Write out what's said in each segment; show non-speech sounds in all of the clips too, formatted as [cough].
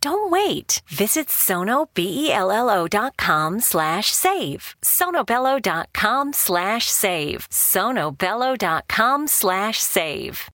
Don't wait. Visit sonobello.com slash save. sonobello.com slash save. sonobello.com slash save.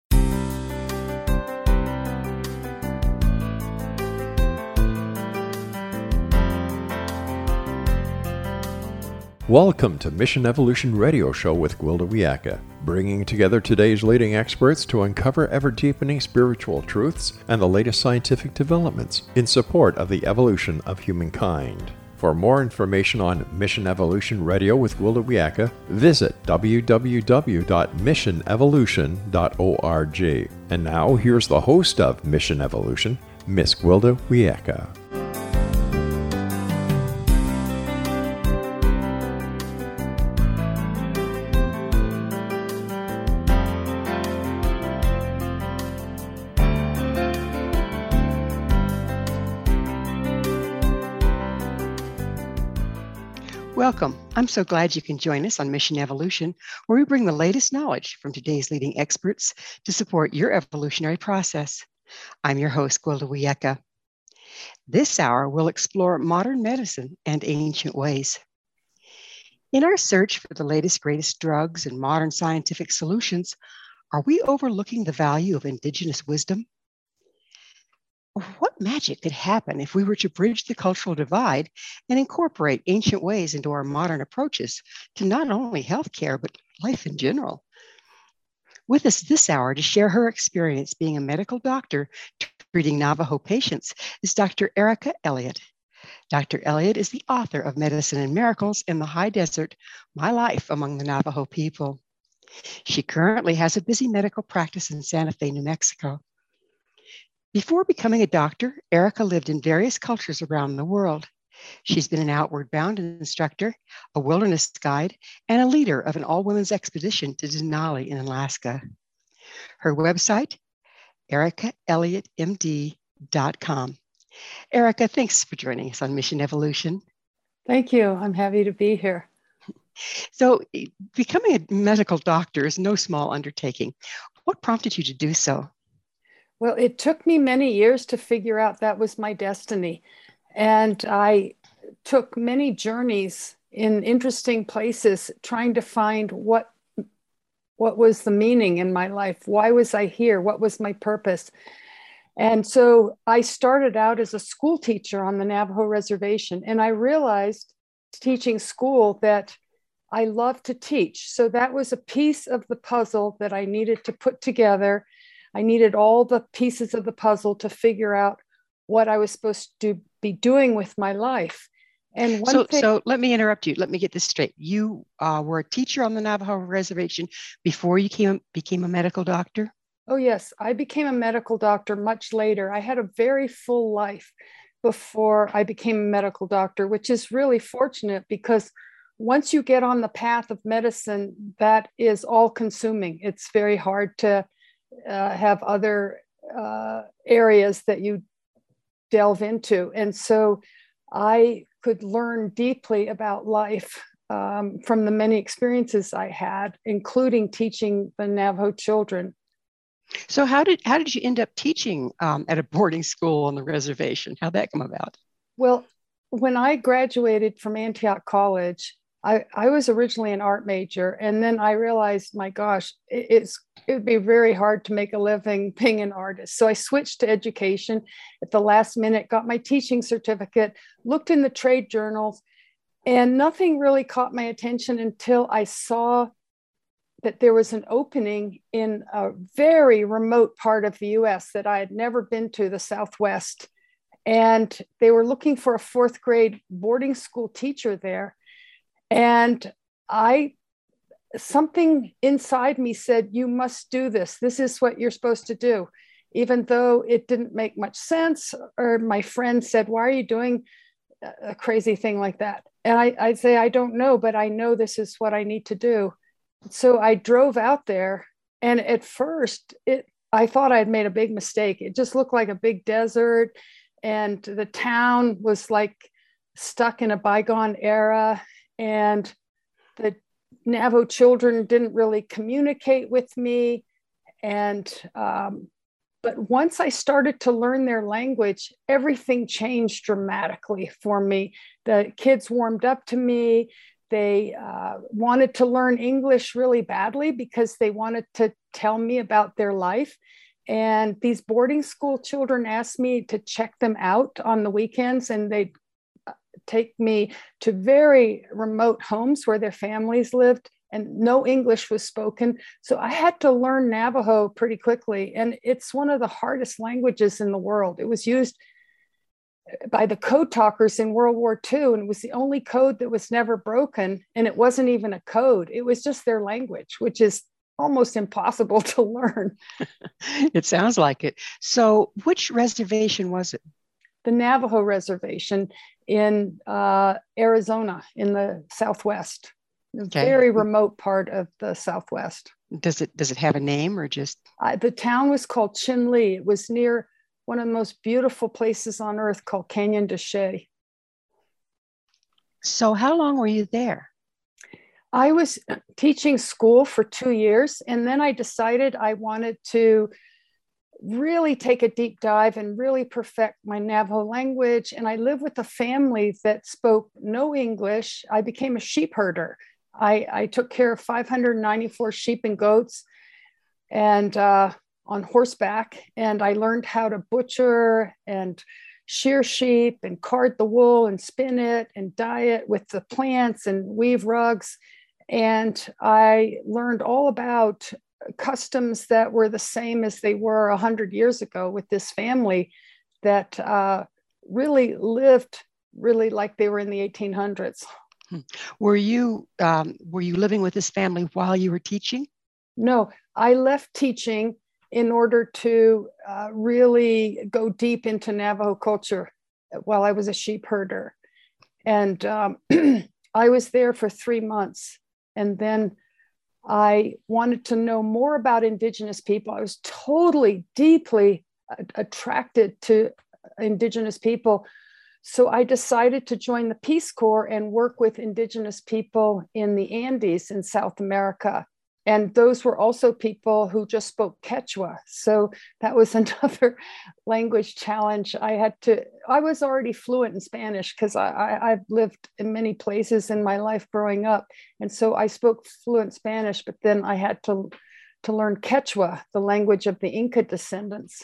Welcome to Mission Evolution Radio Show with Gwilda Wiyaka, bringing together today's leading experts to uncover ever deepening spiritual truths and the latest scientific developments in support of the evolution of humankind. For more information on Mission Evolution Radio with Gwilda Wiyaka, visit www.missionevolution.org. And now, here's the host of Mission Evolution, Miss Gwilda Wiyaka. Welcome. I'm so glad you can join us on Mission Evolution, where we bring the latest knowledge from today's leading experts to support your evolutionary process. I'm your host, Gwilda Wiyaka. This hour, we'll explore modern medicine and ancient ways. In our search for the latest, greatest drugs and modern scientific solutions, are we overlooking the value of indigenous wisdom? What magic could happen if we were to bridge the cultural divide and incorporate ancient ways into our modern approaches to not only healthcare, but life in general? With us this hour to share her experience being a medical doctor treating Navajo patients is Dr. Erica Elliott. Dr. Elliott is the author of Medicine and Miracles in the High Desert My Life Among the Navajo People. She currently has a busy medical practice in Santa Fe, New Mexico. Before becoming a doctor, Erica lived in various cultures around the world. She's been an outward bound instructor, a wilderness guide, and a leader of an all women's expedition to Denali in Alaska. Her website, ericaelliottmd.com. Erica, thanks for joining us on Mission Evolution. Thank you. I'm happy to be here. So, becoming a medical doctor is no small undertaking. What prompted you to do so? Well, it took me many years to figure out that was my destiny. And I took many journeys in interesting places trying to find what what was the meaning in my life? Why was i here? What was my purpose? And so i started out as a school teacher on the navajo reservation and i realized teaching school that i love to teach. So that was a piece of the puzzle that i needed to put together I needed all the pieces of the puzzle to figure out what I was supposed to be doing with my life. And so, thing- so let me interrupt you. Let me get this straight. You uh, were a teacher on the Navajo reservation before you came, became a medical doctor. Oh, yes. I became a medical doctor much later. I had a very full life before I became a medical doctor, which is really fortunate because once you get on the path of medicine, that is all consuming. It's very hard to uh, have other uh, areas that you delve into. And so I could learn deeply about life um, from the many experiences I had, including teaching the Navajo children. So how did how did you end up teaching um, at a boarding school on the reservation? How'd that come about? Well, when I graduated from Antioch College, I, I was originally an art major, and then I realized, my gosh, it, it's it would be very hard to make a living being an artist. So I switched to education at the last minute, got my teaching certificate, looked in the trade journals, and nothing really caught my attention until I saw that there was an opening in a very remote part of the US that I had never been to, the Southwest. And they were looking for a fourth grade boarding school teacher there. And I, something inside me said, You must do this. This is what you're supposed to do. Even though it didn't make much sense, or my friend said, Why are you doing a crazy thing like that? And I, I'd say, I don't know, but I know this is what I need to do. So I drove out there, and at first, it I thought I had made a big mistake. It just looked like a big desert, and the town was like stuck in a bygone era and the Navajo children didn't really communicate with me. And, um, but once I started to learn their language, everything changed dramatically for me. The kids warmed up to me. They uh, wanted to learn English really badly because they wanted to tell me about their life. And these boarding school children asked me to check them out on the weekends, and they'd take me to very remote homes where their families lived and no English was spoken. So I had to learn Navajo pretty quickly. And it's one of the hardest languages in the world. It was used by the code talkers in World War II, and it was the only code that was never broken. And it wasn't even a code, it was just their language, which is almost impossible [laughs] to learn. [laughs] it sounds like it. So, which reservation was it? The Navajo Reservation in uh, Arizona in the Southwest, okay. very remote part of the Southwest. Does it does it have a name or just? Uh, the town was called Chinle. It was near one of the most beautiful places on earth called Canyon de Chelly. So, how long were you there? I was teaching school for two years, and then I decided I wanted to really take a deep dive and really perfect my Navajo language. And I lived with a family that spoke no English. I became a sheep herder. I, I took care of 594 sheep and goats and uh, on horseback. And I learned how to butcher and shear sheep and card the wool and spin it and dye it with the plants and weave rugs. And I learned all about customs that were the same as they were 100 years ago with this family that uh, really lived really like they were in the 1800s. Hmm. Were you um, were you living with this family while you were teaching? No, I left teaching in order to uh, really go deep into Navajo culture while I was a sheep herder, and um, [clears throat] I was there for three months, and then I wanted to know more about Indigenous people. I was totally, deeply attracted to Indigenous people. So I decided to join the Peace Corps and work with Indigenous people in the Andes in South America and those were also people who just spoke Quechua. So that was [laughs] another language challenge. I had to, I was already fluent in Spanish because I, I, have lived in many places in my life growing up. And so I spoke fluent Spanish, but then I had to, to learn Quechua, the language of the Inca descendants.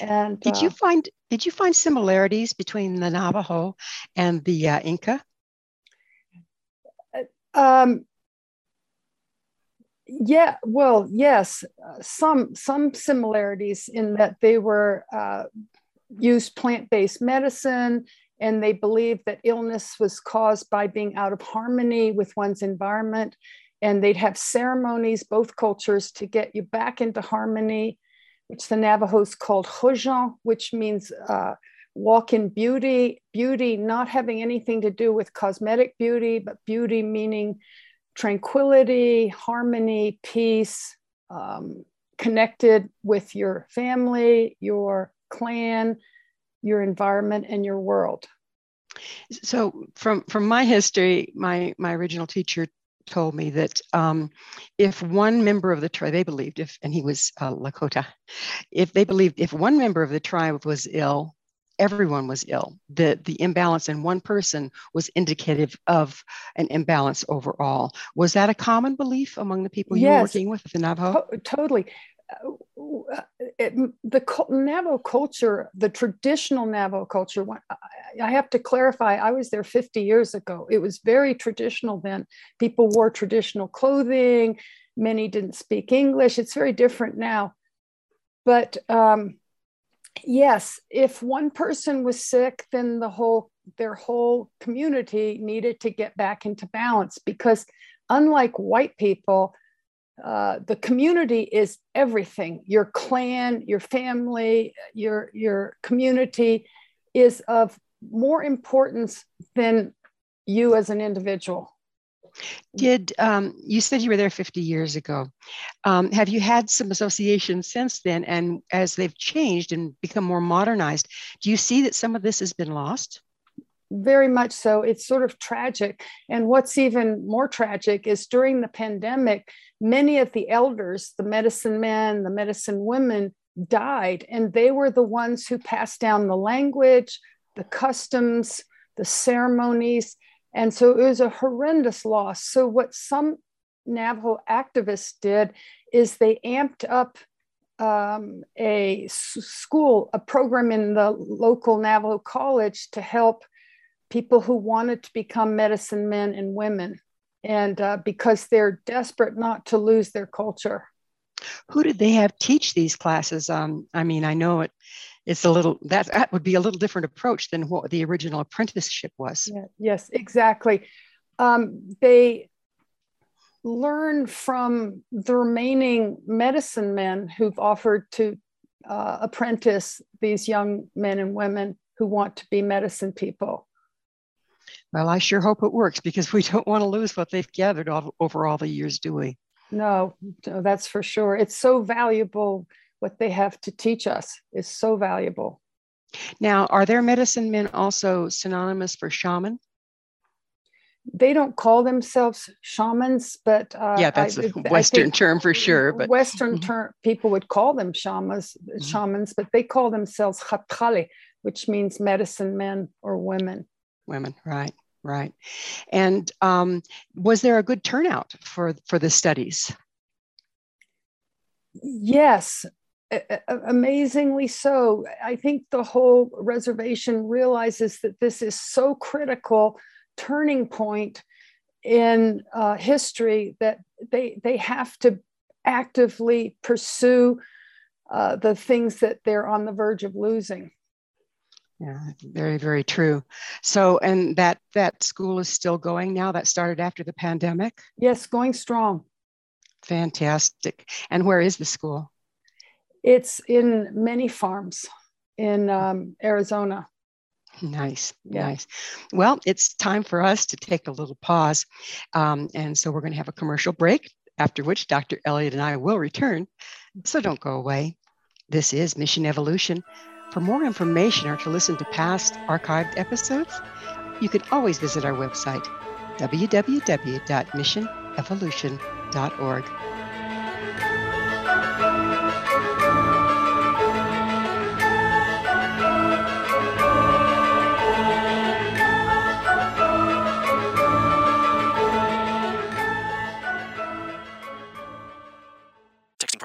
And did uh, you find did you find similarities between the Navajo and the uh, Inca? Um, yeah well yes some some similarities in that they were uh, used plant-based medicine and they believed that illness was caused by being out of harmony with one's environment and they'd have ceremonies both cultures to get you back into harmony which the Navajos called Hojan, which means uh, walk in beauty. Beauty not having anything to do with cosmetic beauty, but beauty meaning tranquility, harmony, peace, um, connected with your family, your clan, your environment, and your world. So, from from my history, my my original teacher told me that um, if one member of the tribe, they believed, if and he was uh, Lakota, if they believed if one member of the tribe was ill, everyone was ill. The, the imbalance in one person was indicative of an imbalance overall. Was that a common belief among the people you yes, were working with the Navajo? To- totally. Uh, it, the Navajo culture, the traditional Navajo culture, I have to clarify, I was there 50 years ago. It was very traditional then. People wore traditional clothing, many didn't speak English. It's very different now. But um, yes, if one person was sick, then the whole their whole community needed to get back into balance because unlike white people, uh, the community is everything. Your clan, your family, your your community is of more importance than you as an individual. Did um, you said you were there 50 years ago? Um, have you had some associations since then? And as they've changed and become more modernized, do you see that some of this has been lost? Very much so. It's sort of tragic. And what's even more tragic is during the pandemic, many of the elders, the medicine men, the medicine women, died. And they were the ones who passed down the language, the customs, the ceremonies and so it was a horrendous loss. So, what some Navajo activists did is they amped up um, a school, a program in the local Navajo college to help people who wanted to become medicine men and women. And uh, because they're desperate not to lose their culture. Who did they have teach these classes? Um, I mean, I know it it's a little that that would be a little different approach than what the original apprenticeship was. Yeah, yes, exactly. Um, they learn from the remaining medicine men who've offered to uh, apprentice these young men and women who want to be medicine people. Well, I sure hope it works because we don't want to lose what they've gathered over all the years, do we? No, no, that's for sure. It's so valuable what they have to teach us is so valuable. Now, are there medicine men also synonymous for shaman? They don't call themselves shamans, but uh, yeah, that's I, a Western term for sure. But Western mm-hmm. term, people would call them shamans, mm-hmm. shamans, but they call themselves hataalii, which means medicine men or women. Women, right, right. And um, was there a good turnout for for the studies? Yes, amazingly so. I think the whole reservation realizes that this is so critical turning point in uh, history that they they have to actively pursue uh, the things that they're on the verge of losing. Yeah, very very true. So, and that that school is still going now. That started after the pandemic. Yes, going strong. Fantastic. And where is the school? It's in Many Farms in um, Arizona. Nice, yeah. nice. Well, it's time for us to take a little pause. Um, and so we're going to have a commercial break, after which Dr. Elliott and I will return. So don't go away. This is Mission Evolution. For more information or to listen to past archived episodes, you can always visit our website, www.missionevolution.org.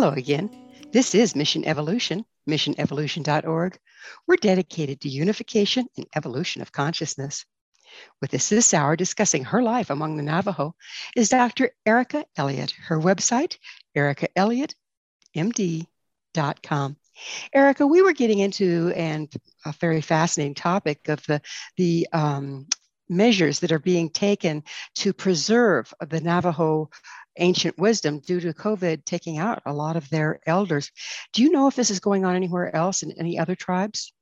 Hello again. This is Mission Evolution, missionevolution.org. We're dedicated to unification and evolution of consciousness. With us this hour discussing her life among the Navajo is Dr. Erica Elliott. Her website, ericaelliottmd.com. Erica, we were getting into and a very fascinating topic of the the um, measures that are being taken to preserve the Navajo ancient wisdom due to COVID taking out a lot of their elders. Do you know if this is going on anywhere else in any other tribes?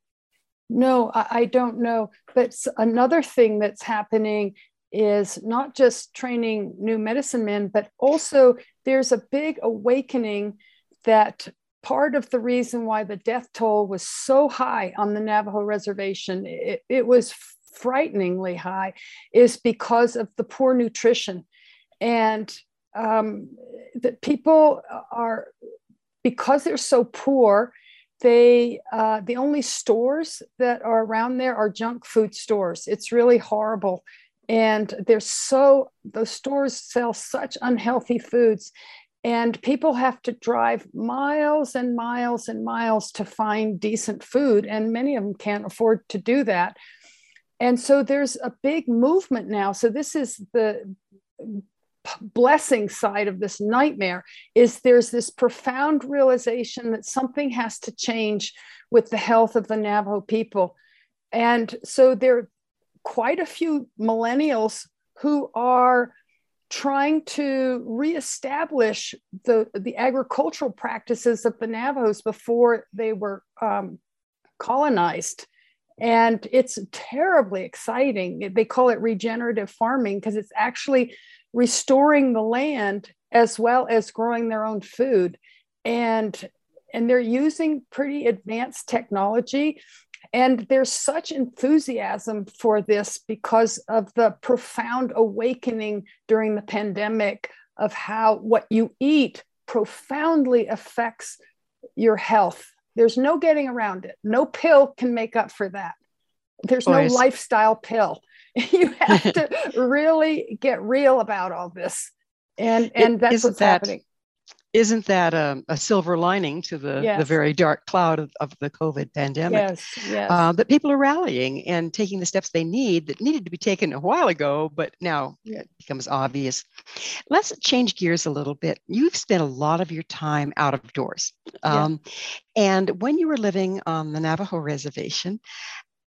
No, I, I don't know. But another thing that's happening is not just training new medicine men, but also there's a big awakening that part of the reason why the death toll was so high on the Navajo reservation, it, it was frighteningly high, is because of the poor nutrition. And um, that people are because they're so poor they uh, the only stores that are around there are junk food stores. It's really horrible. And they're so those stores sell such unhealthy foods. And people have to drive miles and miles and miles to find decent food and many of them can't afford to do that. And so there's a big movement now. So this is the blessing side of this nightmare is there's this profound realization that something has to change with the health of the Navajo people. And so there are quite a few millennials who are trying to reestablish the, the agricultural practices of the Navajos before they were um, colonized. And it's terribly exciting. They call it regenerative farming because it's actually restoring the land as well as growing their own food. And and they're using pretty advanced technology. And there's such enthusiasm for this because of the profound awakening during the pandemic of how what you eat profoundly affects your health. There's no getting around it. No pill can make up for that. There's oh, no lifestyle pill [laughs] you have to really get real about all this. And and that's what's that, happening. isn't that a, a, silver lining to the, yes. the very dark cloud of, of the covid pandemic? Yes, yes. Uh, that people are rallying and taking the steps they need that needed to be taken a while ago but now it becomes obvious. Let's change gears a little bit. You've spent a lot of your time out of doors. Um, and when you were living on the navajo reservation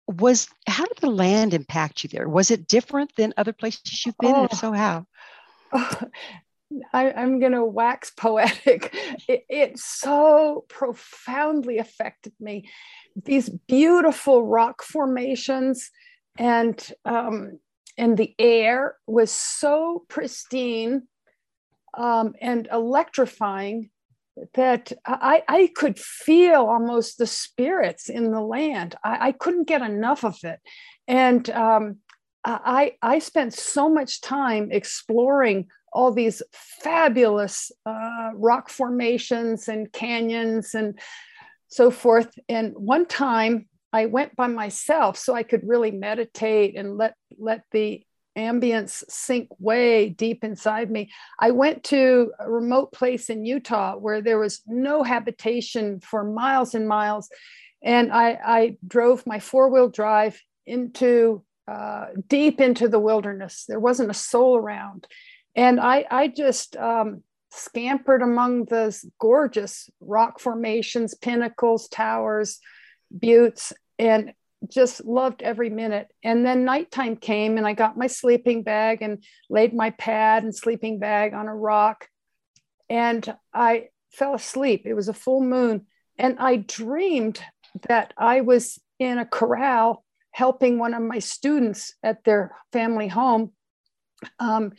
was how did the land impact you there? Was it different than other places you've been? Oh, if so, how? Oh, [laughs] I, am going to wax poetic. [laughs] It, it so profoundly affected me. These beautiful rock formations and um, and the air was so pristine um, and electrifying that I, I could feel almost the spirits in the land. I, I couldn't get enough of it. And um, I, I spent so much time exploring all these fabulous uh, rock formations and canyons and so forth. And one time I went by myself so I could really meditate and let, let the ambience sink way deep inside me. I went to a remote place in Utah where there was no habitation for miles and miles. And I, I drove my four wheel drive into uh, deep into the wilderness. There wasn't a soul around. And I, I just um, scampered among those gorgeous rock formations, pinnacles, towers, buttes. and just loved every minute. And then nighttime came and I got my sleeping bag and laid my pad and sleeping bag on a rock. And I fell asleep. It was a full moon. And I dreamed that I was in a corral helping one of my students at their family home um,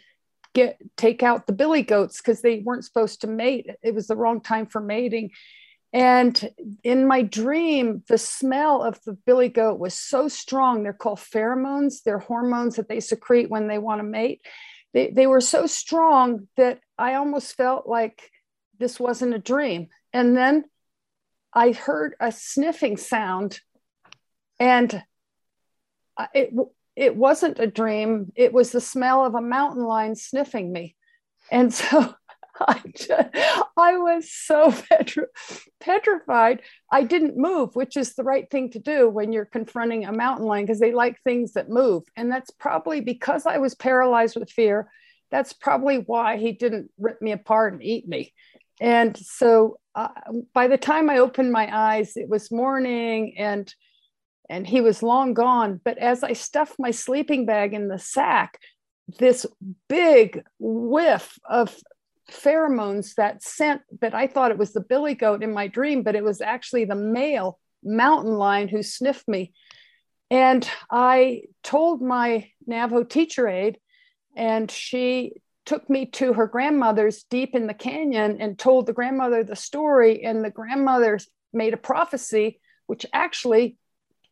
get take out the billy goats because they weren't supposed to mate. It was the wrong time for mating. And in my dream, the smell of the billy goat was so strong. They're called pheromones. They're hormones that they secrete when they want to mate. They, they were so strong that I almost felt like this wasn't a dream. And then I heard a sniffing sound, and it, it wasn't a dream. It was the smell of a mountain lion sniffing me. And so [laughs] I, just, I was so [laughs] petri- petrified. I didn't move, which is the right thing to do when you're confronting a mountain lion because they like things that move. And that's probably because I was paralyzed with fear. That's probably why he didn't rip me apart and eat me. And so uh, by the time I opened my eyes, it was morning and and he was long gone. But as I stuffed my sleeping bag in the sack, this big whiff of pheromones that scent that I thought it was the billy goat in my dream, but it was actually the male mountain lion who sniffed me. And I told my Navajo teacher aide, and she took me to her grandmother's deep in the canyon and told the grandmother the story. And the grandmother made a prophecy, which actually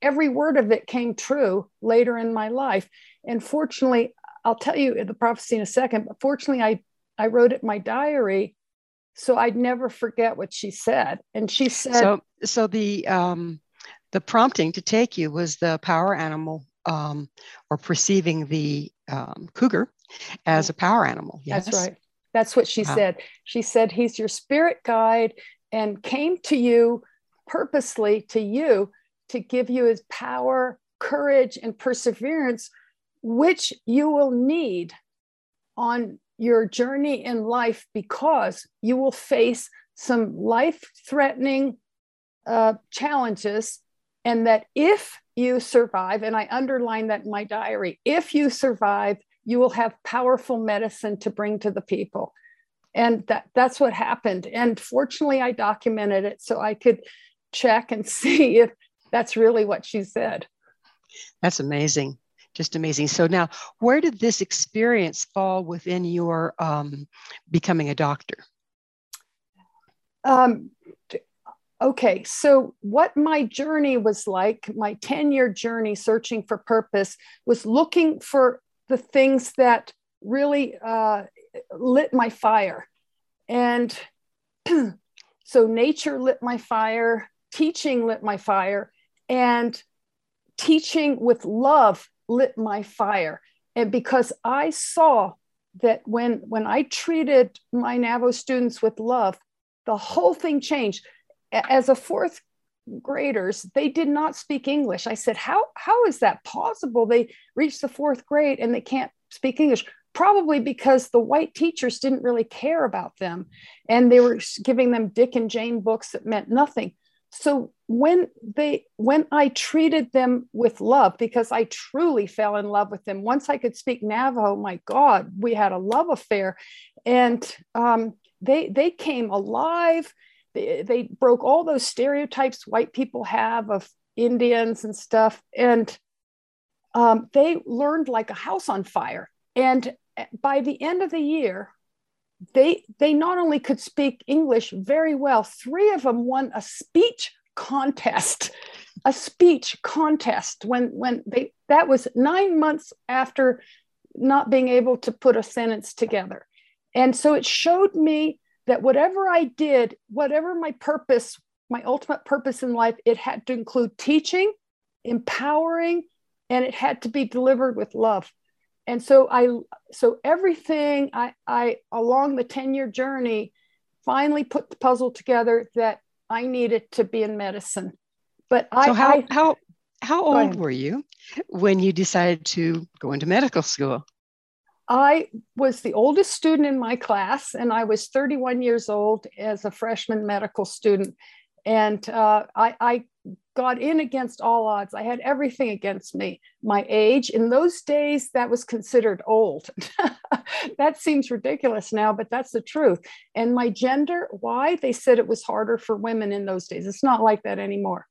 every word of it came true later in my life. And fortunately, I'll tell you the prophecy in a second, but fortunately, I I wrote it in my diary so I'd never forget what she said. And she said, so, so the, um, the prompting to take you was the power animal um, or perceiving the um, cougar as a power animal. Yes? That's right. That's what she said. She said, He's your spirit guide and came to you purposely to you to give you his power, courage, and perseverance, which you will need on your journey in life because you will face some life threatening uh, challenges. And that if you survive, and I underline that in my diary, if you survive, you will have powerful medicine to bring to the people. And that, that's what happened. And fortunately, I documented it so I could check and [laughs] see if that's really what she said. That's amazing just amazing. So now, where did this experience fall within your um, becoming a doctor? Um, okay, so what my journey was like, my 10 year journey searching for purpose, was looking for the things that really uh, lit my fire. And [clears throat] so nature lit my fire, teaching lit my fire, and teaching with love lit my fire. And because I saw that when when I treated my Navajo students with love, the whole thing changed. As a fourth graders, they did not speak English. I said, how, how is that possible? They reached the fourth grade and they can't speak English. Probably because the white teachers didn't really care about them and they were giving them Dick and Jane books that meant nothing so when they when i treated them with love because i truly fell in love with them once i could speak navajo my god we had a love affair. And um, they they came alive. They, they broke all those stereotypes white people have of indians and stuff. And um, they learned like a house on fire. And by the end of the year they they not only could speak English very well, three of them won a speech contest, a speech contest when when they that was nine months after not being able to put a sentence together. And so it showed me that whatever I did, whatever my purpose, my ultimate purpose in life, it had to include teaching, empowering, and it had to be delivered with love and so i so everything i i along the 10 year journey finally put the puzzle together that i needed to be in medicine. But so i how I, how how old were you when you decided to go into medical school? I was the oldest student in my class, and I was 31 years old as a freshman medical student. And uh, I, I got in against all odds. I had everything against me. My age, in those days, that was considered old. [laughs] that seems ridiculous now, but that's the truth. And my gender, why? They said it was harder for women in those days. It's not like that anymore.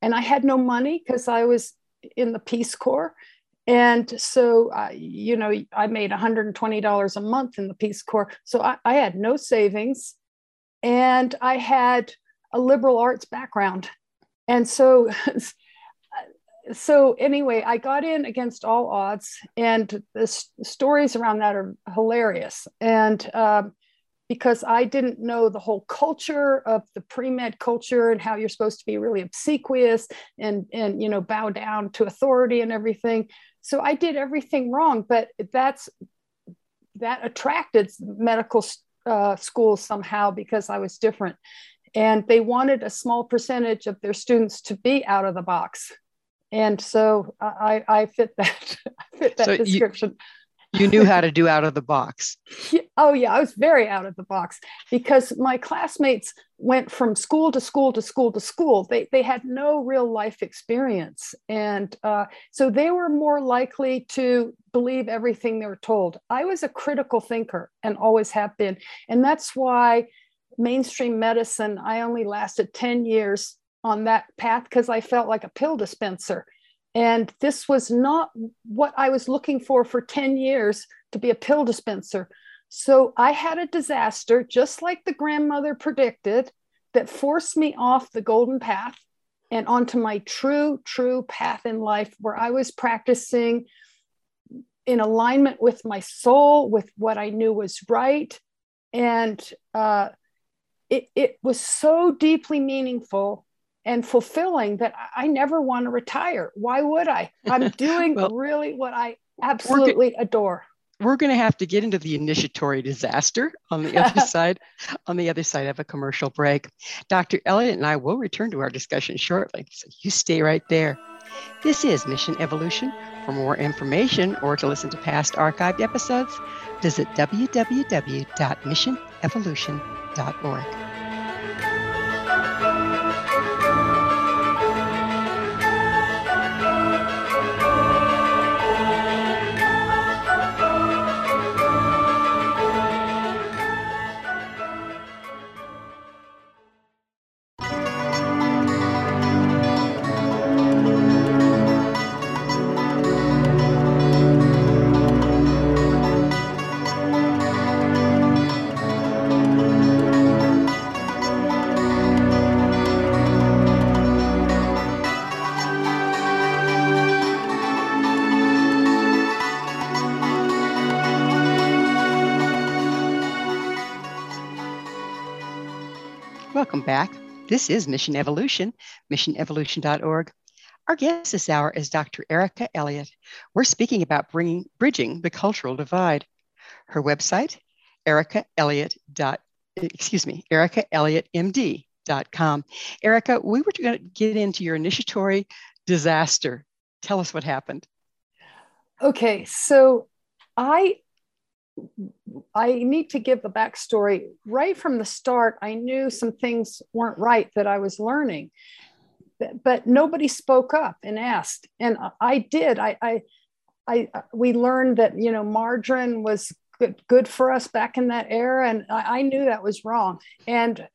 And I had no money because I was in the Peace Corps. And so, uh, you know, I made $120 a month in the Peace Corps. So I, I had no savings and I had a liberal arts background and so [laughs] so anyway i got in against all odds and the stories around that are hilarious. And um, because i didn't know the whole culture of the pre-med culture and how you're supposed to be really obsequious and and you know bow down to authority and everything. So i did everything wrong but that's that attracted medical uh, schools somehow because i was different and they wanted a small percentage of their students to be out of the box. And so i i fit that [laughs] I fit that so description. you, you knew how to [laughs] do out of the box. Oh yeah i was very out of the box because my classmates went from school to school to school to school. They, they had no real life experience. And uh, so they were more likely to believe everything they were told. I was a critical thinker and always have been. And that's why mainstream medicine, I only lasted 10 years on that path because I felt like a pill dispenser. And this was not what I was looking for for 10 years to be a pill dispenser. So I had a disaster, just like the grandmother predicted, that forced me off the golden path and onto my true, true path in life where I was practicing in alignment with my soul, with what I knew was right. And uh, it, it was so deeply meaningful and fulfilling that I never want to retire. Why would I? I'm [laughs] doing well, really what I absolutely we're adore. We're going to have to get into the initiatory disaster on the other [laughs] side, on the other side of a commercial break. Dr. Elliott and I will return to our discussion shortly, so you stay right there. This is Mission Evolution. For more information or to listen to past archived episodes, visit www.missionevolution.com back. This is Mission Evolution, missionevolution.org. Our guest this hour is Dr. Erica Elliott. We're speaking about bringing, bridging the cultural divide. Her website, Erica Elliott. Excuse me, Erica Elliott MD.com. Erica, we were going to get into your initiatory disaster. Tell us what happened. Okay, so I I need to give the backstory. Right from the start, I knew some things weren't right that I was learning, but nobody spoke up and asked. And I did. I, I, I we learned that you know margarine was good, good for us back in that era, and I, I knew that was wrong. And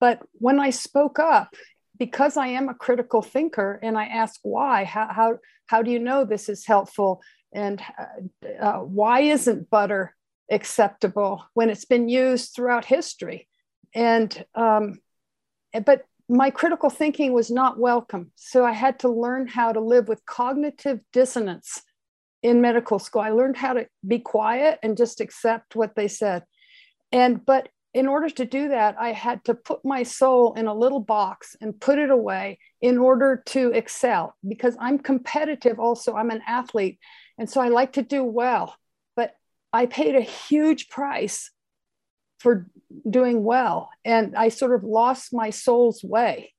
but when I spoke up, because I am a critical thinker, and I ask why, how how how do you know this is helpful? And uh, uh, why isn't butter acceptable when it's been used throughout history? And um, but my critical thinking was not welcome. So i had to learn how to live with cognitive dissonance in medical school. I learned how to be quiet and just accept what they said. And but in order to do that i had to put my soul in a little box and put it away in order to excel because i'm competitive also i'm an athlete and so I like to do well, but I paid a huge price for doing well. And I sort of lost my soul's way.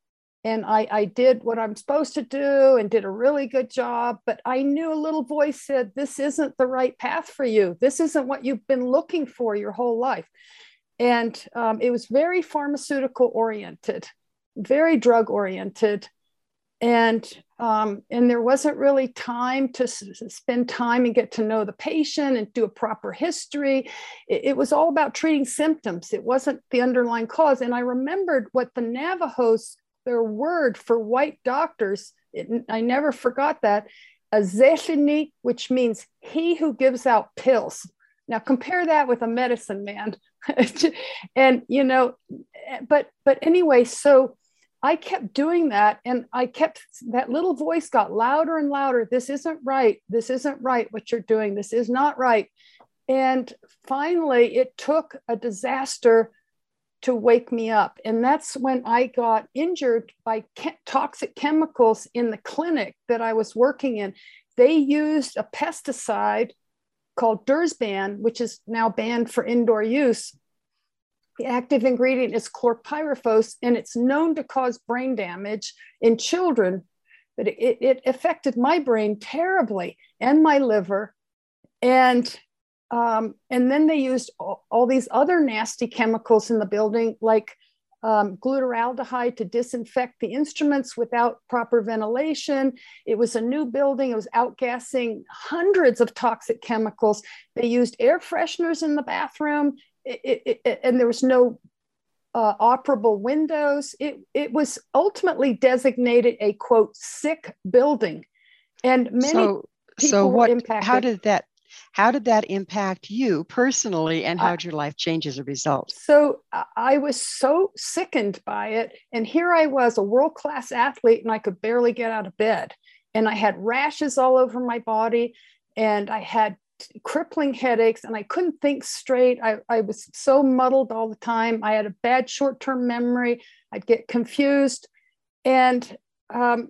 And I, I did what I'm supposed to do and did a really good job. But I knew a little voice said, This isn't the right path for you. This isn't what you've been looking for your whole life. And um, it was very pharmaceutical oriented, very drug oriented and um, and there wasn't really time to s- spend time and get to know the patient and do a proper history. It, it, was all about treating symptoms. It wasn't the underlying cause. And I remembered what the Navajos, their word for white doctors, it, I never forgot that, a zeshini, which means he who gives out pills. Now compare that with a medicine man. [laughs] and you know, but but anyway, so I kept doing that and I kept that little voice got louder and louder. This isn't right. This isn't right what you're doing. This is not right. And finally, it took a disaster to wake me up. And that's when I got injured by ke- toxic chemicals in the clinic that I was working in. They used a pesticide called Dursban, which is now banned for indoor use the active ingredient is chlorpyrifos, and it's known to cause brain damage in children. But it, it affected my brain terribly and my liver. And um, and then they used all, all, these other nasty chemicals in the building, like um, glutaraldehyde to disinfect the instruments without proper ventilation. It was a new building, it was outgassing hundreds of toxic chemicals. They used air fresheners in the bathroom it, it, and there was no uh, operable windows. It, it was ultimately designated a quote sick building, and many so, people so what, impacted. How did that? How did that impact you personally, and how did your life change as a result? So I was so sickened by it, and here I was, a world class athlete, and I could barely get out of bed, and I had rashes all over my body, and I had crippling headaches and I couldn't think straight. I, I was so muddled all the time. I had a bad short term memory. I'd get confused. And um,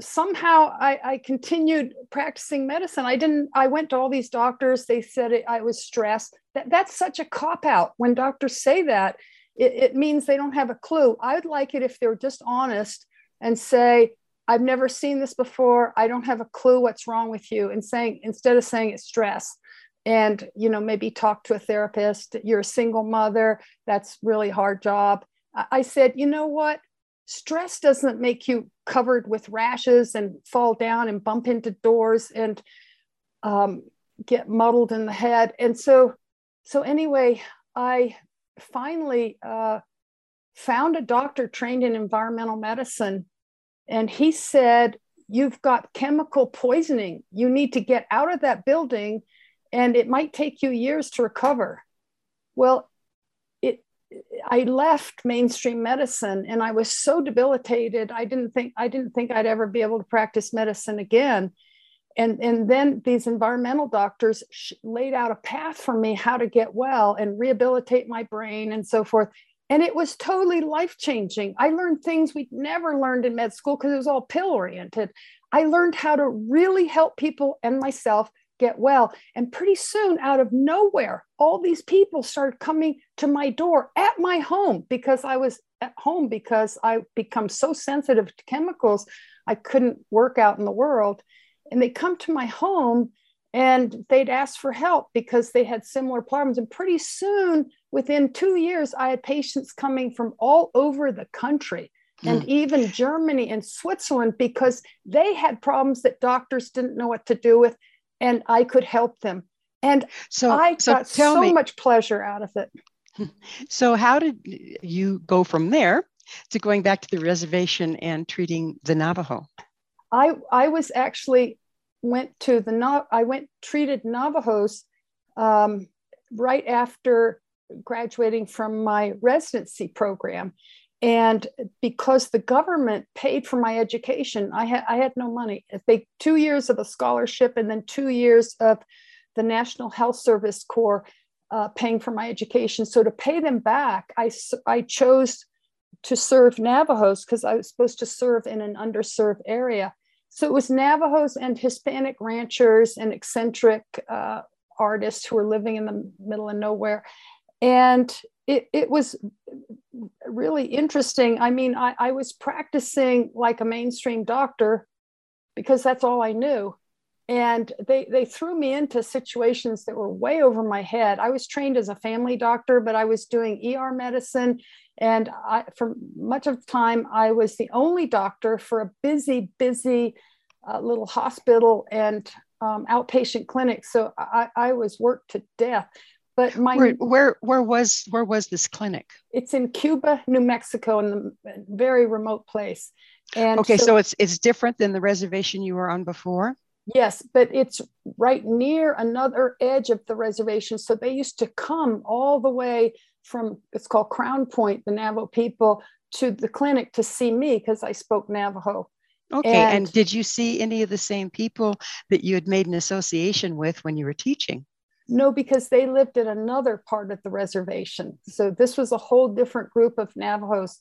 somehow I, I, continued practicing medicine. I didn't, I went to all these doctors. They said it, I was stressed. That, that's such a cop out. When doctors say that, it, it means they don't have a clue. I would like it if they were just honest and say, I've never seen this before. I don't have a clue what's wrong with you. And saying, instead of saying it's stress, and you know maybe talk to a therapist you're a single mother that's really hard job i said you know what stress doesn't make you covered with rashes and fall down and bump into doors and um, get muddled in the head and so so anyway i finally uh, found a doctor trained in environmental medicine and he said, You've got chemical poisoning. You need to get out of that building, and it might take you years to recover. Well, it, I left mainstream medicine and I was so debilitated. I didn't think I didn't think I'd ever be able to practice medicine again. And, and then these environmental doctors laid out a path for me how to get well and rehabilitate my brain and so forth. And it was totally life changing. I learned things we'd never learned in med school because it was all pill oriented. I learned how to really help people and myself get well. And pretty soon, out of nowhere, all these people started coming to my door at my home because I was at home because I become so sensitive to chemicals, I couldn't work out in the world. And they come to my home and they'd ask for help because they had similar problems. And pretty soon, within two years, I had patients coming from all over the country and mm. even Germany and Switzerland because they had problems that doctors didn't know what to do with, and I could help them. And so I so got so me, much pleasure out of it. [laughs] So, how did you go from there to going back to the reservation and treating the Navajo? I I was actually went to the I went treated Navajos um, right after graduating from my residency program. And because the government paid for my education, I had I had no money. They two years of a scholarship and then two years of the National Health Service Corps uh, paying for my education. So to pay them back, I I chose to serve Navajos because I was supposed to serve in an underserved area. So it was Navajos and Hispanic ranchers and eccentric uh, artists who were living in the middle of nowhere. And it, it was really interesting. I mean, I, I was practicing like a mainstream doctor because that's all I knew. And they they threw me into situations that were way over my head. I was trained as a family doctor but i was doing er medicine and I, for much of the time i was the only doctor for a busy busy uh, little hospital and um, outpatient clinic. So I, I was worked to death. But my where, where where was where was this clinic? It's in cuba new mexico in a very remote place. And okay so, so it's it's different than the reservation you were on before Yes, but it's right near another edge of the reservation. So they used to come all the way from, it's called Crownpoint, the Navajo people, to the clinic to see me because I spoke Navajo. Okay. And, and, did you see any of the same people that you had made an association with when you were teaching? No, because they lived in another part of the reservation. So this was a whole different group of Navajos.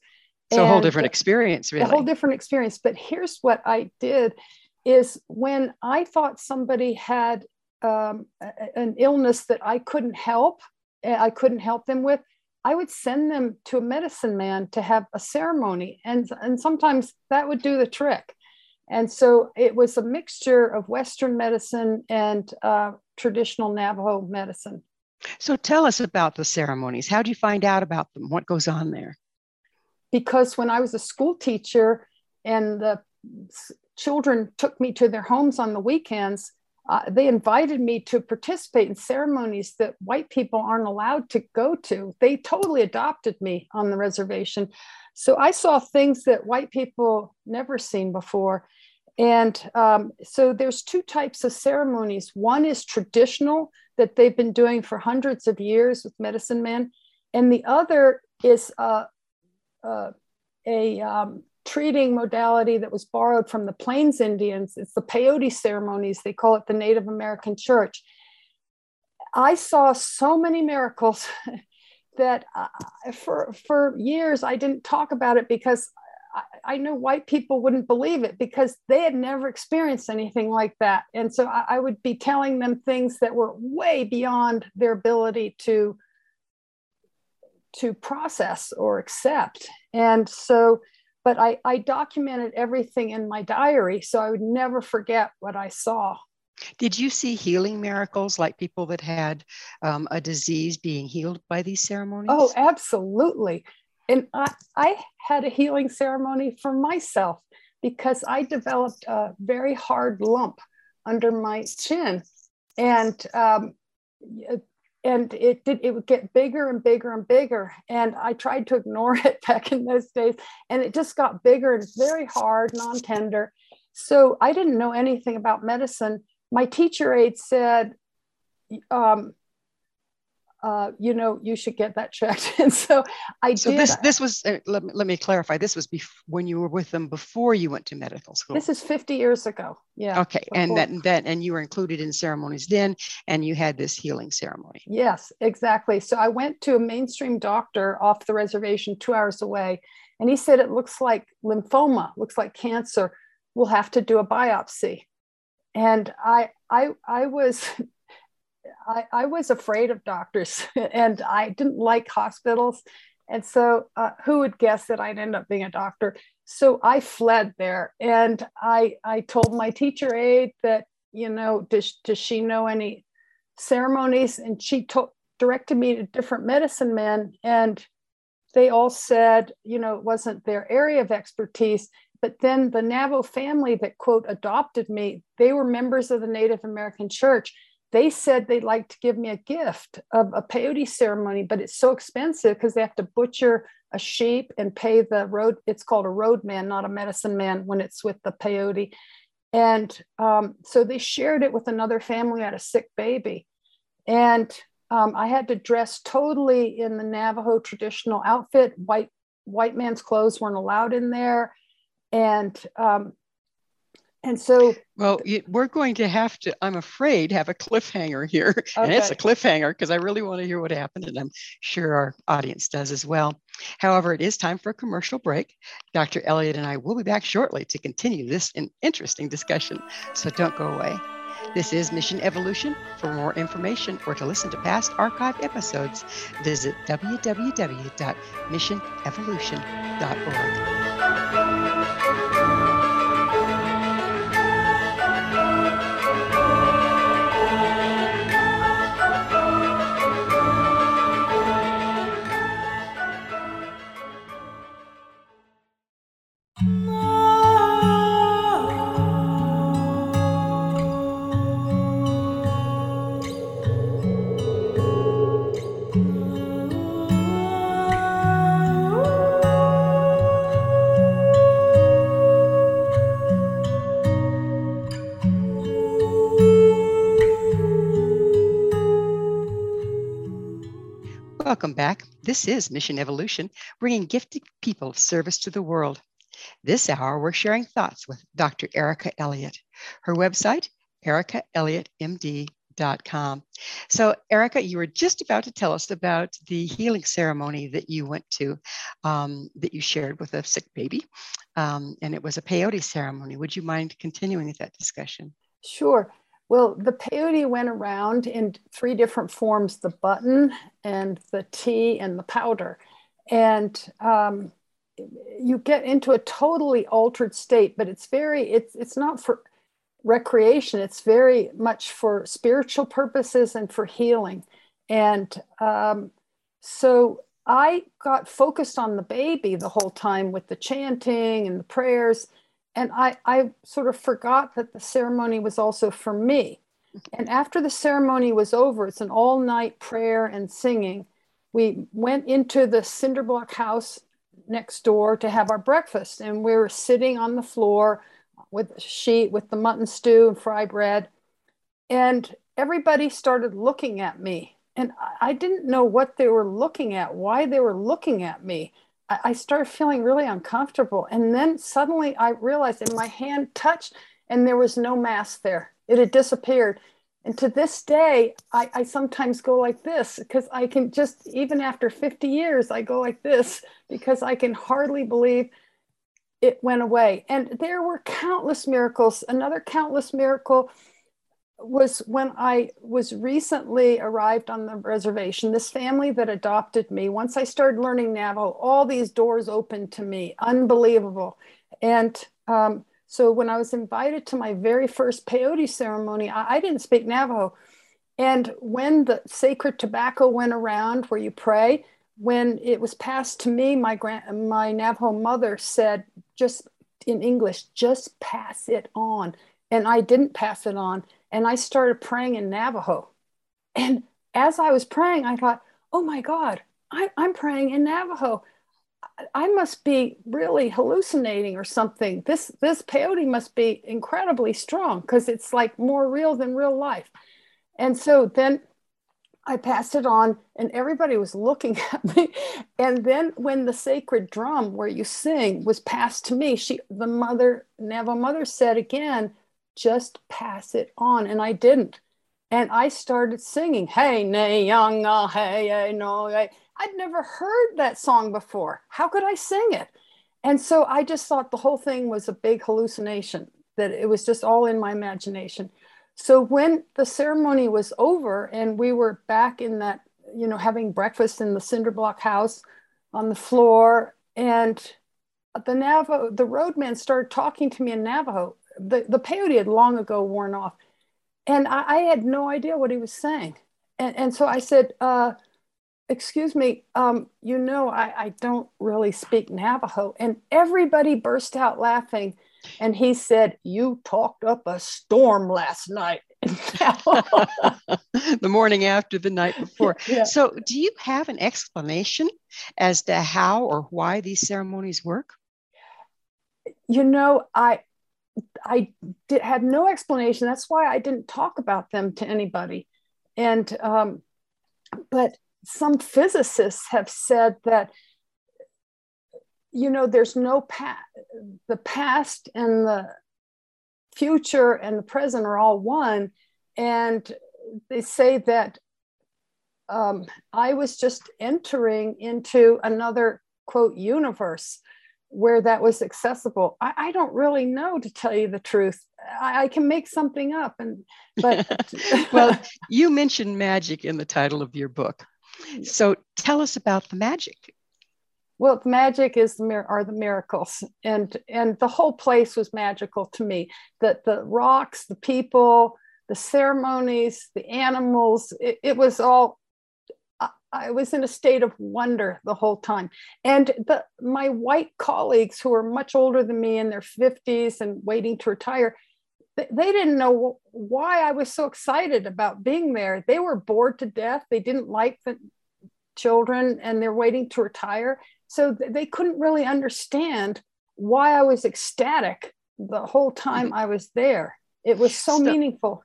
So a whole different experience, really. A whole different experience. But here's what I did is when I thought somebody had um, an illness that I couldn't help, eh, I couldn't help them with, I would send them to a medicine man to have a ceremony. And, and sometimes that would do the trick. And so it was a mixture of Western medicine and uh, traditional Navajo medicine. So tell us about the ceremonies. How do you find out about them? What goes on there? Because when I was a school teacher and the children took me to their homes on the weekends, uh, they invited me to participate in ceremonies that white people aren't allowed to go to. They totally adopted me on the reservation. So I saw things that white people never seen before. And um, so there's two types of ceremonies. One is traditional that they've been doing for hundreds of years with medicine men, and the other is uh, uh, a um, treating modality that was borrowed from the Plains Indians. It's the peyote ceremonies. They call it the Native American Church. I saw so many miracles [laughs] that uh, for, for years I didn't talk about it because I, I knew white people wouldn't believe it because they had never experienced anything like that. And so I, I would be telling them things that were way beyond their ability to to process or accept. And so but I, I documented everything in my diary so I would never forget what I saw. Did you see healing miracles like people that had um, a disease being healed by these ceremonies? Oh, absolutely. And I, I had a healing ceremony for myself because I developed a very hard lump under my chin. And um, and it did it would get bigger and bigger and bigger. And i tried to ignore [laughs] it back in those days and it just got bigger and very hard non-tender. So i didn't know anything about medicine. My teacher aide said um, uh, you know, you should get that checked. [laughs] and so I so did. this this was uh, let, let me clarify. This was bef- when you were with them before you went to medical school. This is 50 years ago. Yeah. Okay, before. and that that and you were included in ceremonies then, and you had this healing ceremony. Yes, exactly. So I went to a mainstream doctor off the reservation, two hours away, and he said it looks like lymphoma, looks like cancer. We'll have to do a biopsy. And I I I was [laughs] I, I was afraid of doctors [laughs] and I didn't like hospitals. And so, uh, who would guess that I'd end up being a doctor? So I fled there and I, I told my teacher aide that, you know, does, does she know any ceremonies? And she told, directed me to different medicine men. And they all said, you know, it wasn't their area of expertise. But then the Navajo family that, quote, adopted me, they were members of the Native American church they said they'd like to give me a gift of a peyote ceremony, but it's so expensive because they have to butcher a sheep and pay the road. It's called a road man, not a medicine man, when it's with the peyote. And um, so they shared it with another family had a sick baby. And um, I had to dress totally in the Navajo traditional outfit. White white man's clothes weren't allowed in there. And um, and so, well, we're going to have to, I'm afraid, have a cliffhanger here. Okay. [laughs] And it's a cliffhanger because I really want to hear what happened. And I'm sure our audience does as well. However, it is time for a commercial break. Dr. Elliott and I will be back shortly to continue this interesting discussion. So don't go away. This is Mission Evolution. For more information or to listen to past archived episodes, visit www.missionevolution.org. Welcome back. This is Mission Evolution, bringing gifted people of service to the world. This hour, we're sharing thoughts with Dr. Erica Elliott. Her website, ericaelliottmd.com. So, Erica, you were just about to tell us about the healing ceremony that you went to, um, that you shared with a sick baby, um, and it was a peyote ceremony. Would you mind continuing with that discussion? Sure. Well, the peyote went around in three different forms the button and the tea and the powder. And um, you get into a totally altered state, but it's very, it's, it's not for recreation, it's very much for spiritual purposes and for healing. And um, so I got focused on the baby the whole time with the chanting and the prayers and I, I sort of forgot that the ceremony was also for me. And after the ceremony was over, it's an all night prayer and singing. We went into the cinder block house next door to have our breakfast, and we were sitting on the floor with a sheet with the mutton stew and fry bread. And everybody started looking at me. And I didn't know what they were looking at, why they were looking at me. I started feeling really uncomfortable. And then suddenly I realized and my hand touched and there was no mass there. It had disappeared. And to this day, I, I sometimes go like this because I can just, even after 50 years, I go like this because I can hardly believe it went away. And there were countless miracles. Another countless miracle was when I was recently arrived on the reservation, this family that adopted me, once I started learning Navajo, all these doors opened to me, unbelievable. And um, so when I was invited to my very first peyote ceremony, I, I didn't speak Navajo. And when the sacred tobacco went around where you pray, when it was passed to me, my grand, my Navajo mother said, just in English, just pass it on. And I didn't pass it on and I started praying in Navajo. And as I was praying, I thought, oh my God, I, am praying in Navajo. I must be really hallucinating or something. This this peyote must be incredibly strong because it's like more real than real life. And so then I passed it on, and everybody was looking [laughs] at me. And then when the sacred drum where you sing was passed to me, she the mother Navajo mother said again, just pass it on. And I didn't. And I started singing, Hey, nay, young, uh, hey, hey, no, hey. I'd never heard that song before. How could I sing it? And so I just thought the whole thing was a big hallucination, that it was just all in my imagination. So when the ceremony was over and we were back in that, you know, having breakfast in the cinder block house on the floor, and the Navajo, the roadman started talking to me in Navajo the, the peyote had long ago worn off. And I, I had no idea what he was saying. And, and so I said, uh, excuse me, um, you know, I, I don't really speak Navajo. And everybody burst out laughing. And he said, You talked up a storm last night. [laughs] [laughs] the morning after the night before. [laughs] Yeah. So, do you have an explanation as to how or why these ceremonies work? You know, I I did, had no explanation. That's why I didn't talk about them to anybody. And, um, but some physicists have said that, you know, there's no past, the past and the future and the present are all one. And they say that um, I was just entering into another quote universe where that was accessible. I, I, don't really know to tell you the truth. I, I can make something up and but [laughs] [laughs] well, you mentioned magic in the title of your book. So tell us about the magic. Well, the magic is the are the miracles, and and the whole place was magical to me. That the rocks, the people, the ceremonies, the animals, it, it was all I was in a state of wonder the whole time. And the, my white colleagues who were much older than me in their 50s and waiting to retire, they, they didn't know why I was so excited about being there. They were bored to death. They didn't like the children and they're waiting to retire. So they couldn't really understand why I was ecstatic the whole time mm-hmm. I was there. It was so, so meaningful.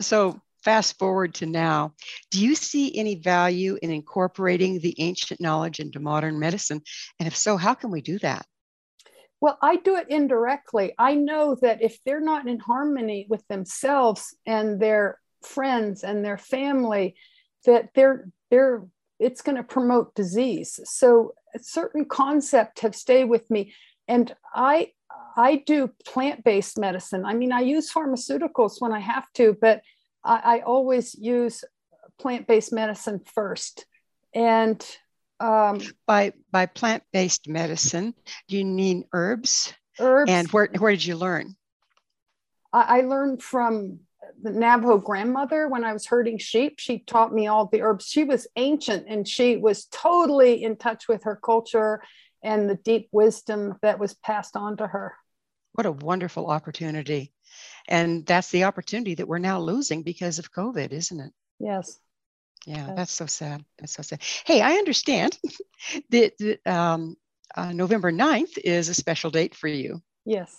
So fast forward to now. Do you see any value in incorporating the ancient knowledge into modern medicine? And if so, how can we do that? Well, I do it indirectly. I know that if they're not in harmony with themselves and their friends and their family, that they're they're it's going to promote disease. So certain concepts have stayed with me. And I I do plant-based medicine. I mean, I use pharmaceuticals when I have to, but I, I always use plant-based medicine first. And um, by by plant-based medicine, do you mean herbs? Herbs. And where where did you learn? I, I learned from the Navajo grandmother when I was herding sheep. She taught me all the herbs. She was ancient and she was totally in touch with her culture and the deep wisdom that was passed on to her. What a wonderful opportunity. And that's the opportunity that we're now losing because of COVID, isn't it? Yes. Yeah, yes. that's so sad. That's so sad. Hey, I understand [laughs] that, that um, uh, November 9th is a special date for you. Yes.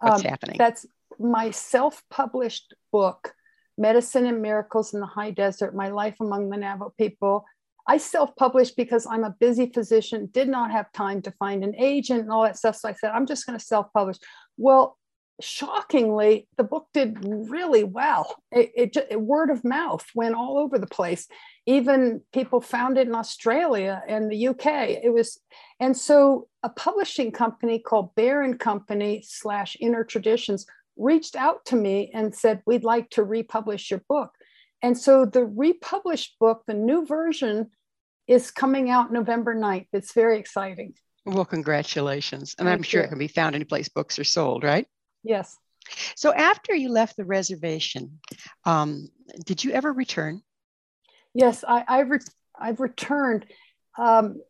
What's um, happening? That's my self published book, Medicine and Miracles in the High Desert My Life Among the Navajo People. I self published because I'm a busy physician, did not have time to find an agent and all that stuff. So I said, I'm just going to self publish. Well, shockingly, the book did really well. It, it, it, word of mouth went all over the place. Even people found it in Australia and the UK. It was, and so a publishing company called Bear and Company slash Inner Traditions reached out to me and said, We'd like to republish your book. And so the republished book, the new version, is coming out November 9th. It's very exciting. Well, congratulations. And Thank I'm sure you. it can be found any place books are sold, right? Yes. So after you left the reservation, um, did you ever return? Yes, I, I re- I've returned. Um,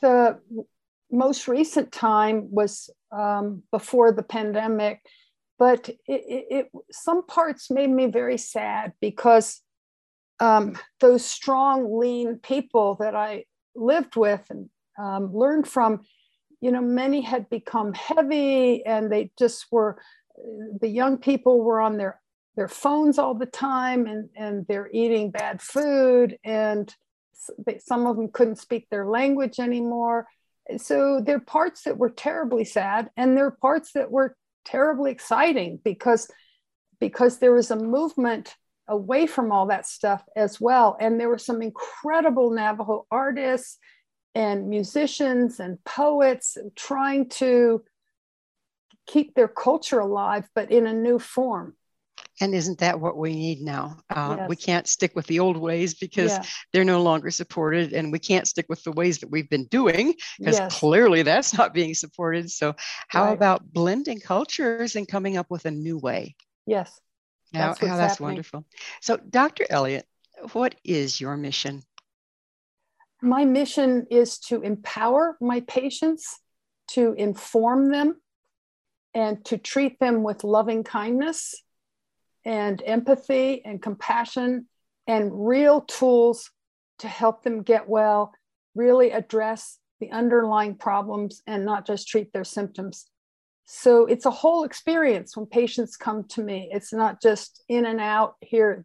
the most recent time was um, before the pandemic, but it, it, it, some parts made me very sad because um, those strong, lean people that I lived with and um, learned from, you know, many had become heavy and they just were, the young people were on their their phones all the time and, and they're eating bad food and they, some of them couldn't speak their language anymore. So there are parts that were terribly sad and there are parts that were terribly exciting because because there was a movement away from all that stuff as well. And there were some incredible navajo artists and musicians and poets trying to keep their culture alive but in a new form and isn't that what we need now? Uh, yes. We can't stick with the old ways because yeah. they're no longer supported, and we can't stick with the ways that we've been doing because yes. clearly that's not being supported. So, how right. about blending cultures and coming up with a new way? Yes. That's, how, how that's wonderful. So, Dr. Elliott, what is your mission? My mission is to empower my patients, to inform them, and to treat them with loving kindness and empathy and compassion and real tools to help them get well, really address the underlying problems and not just treat their symptoms. So it's a whole experience when patients come to me. It's not just in and out here,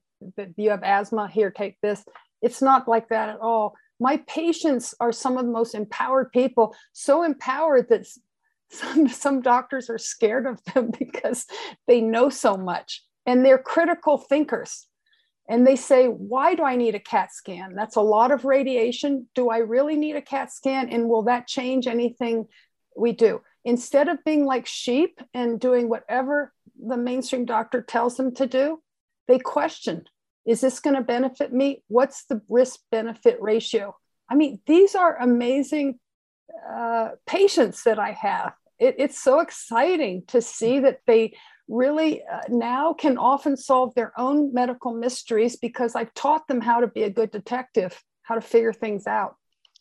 you have asthma, here, take this. It's not like that at all. My patients are some of the most empowered people, so empowered that some, [laughs] some doctors are scared of them [laughs] because they know so much and they're critical thinkers. And they say, Why do I need a CAT scan? That's a lot of radiation. Do I really need a CAT scan? And will that change anything we do? Instead of being like sheep and doing whatever the mainstream doctor tells them to do, they question Is this going to benefit me? What's the risk benefit ratio? I mean, these are amazing uh, patients that I have. It, it's so exciting to see that they really uh, now can often solve their own medical mysteries because I've taught them how to be a good detective, how to figure things out.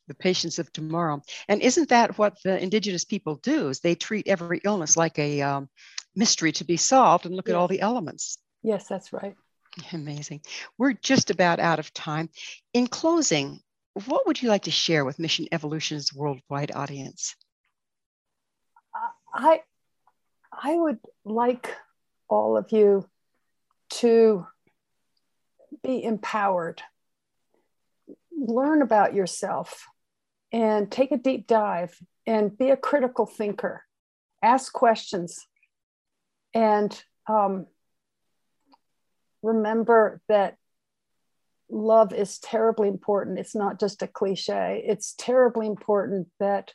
The patients of tomorrow. And isn't that what the indigenous people do? Is they treat every illness like a um, mystery to be solved and look yes. at all the elements. Yes, that's right. Amazing. We're just about out of time. In closing, what would you like to share with Mission Evolution's worldwide audience? Uh, I I would like all of you to be empowered, learn about yourself, and take a deep dive and be a critical thinker, ask questions, and um, remember that love is terribly important. It's not just a cliche, it's terribly important that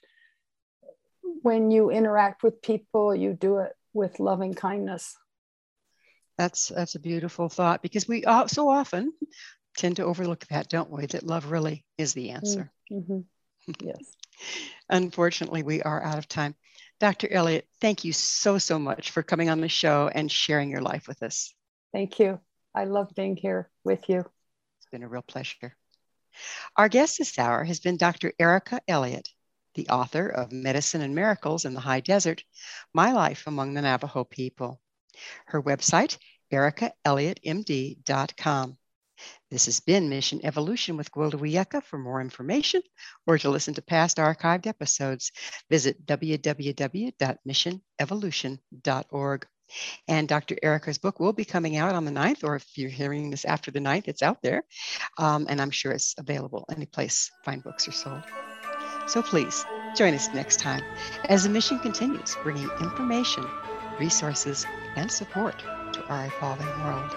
when you interact with people, you do it with loving kindness. That's that's a beautiful thought because we uh, so often tend to overlook that, don't we? That love really is the answer. Mm-hmm. [laughs] Yes. Unfortunately, we are out of time. Dr. Elliott, thank you so, so much for coming on the show and sharing your life with us. Thank you. I love being here with you. It's been a real pleasure. Our guest this hour has been Dr. Erica Elliott, the author of Medicine and Miracles in the High Desert My Life Among the Navajo People. Her website, ericaelliottmd.com. This has been Mission Evolution with Gwilda Wiyaka. For more information or to listen to past archived episodes, visit www.missionevolution.org. And Dr. Erica's book will be coming out on the 9th, or if you're hearing this after the 9th, it's out there. Um, and I'm sure it's available any place fine books are sold. So please join us next time as the mission continues, bringing information, resources, and support to our evolving world.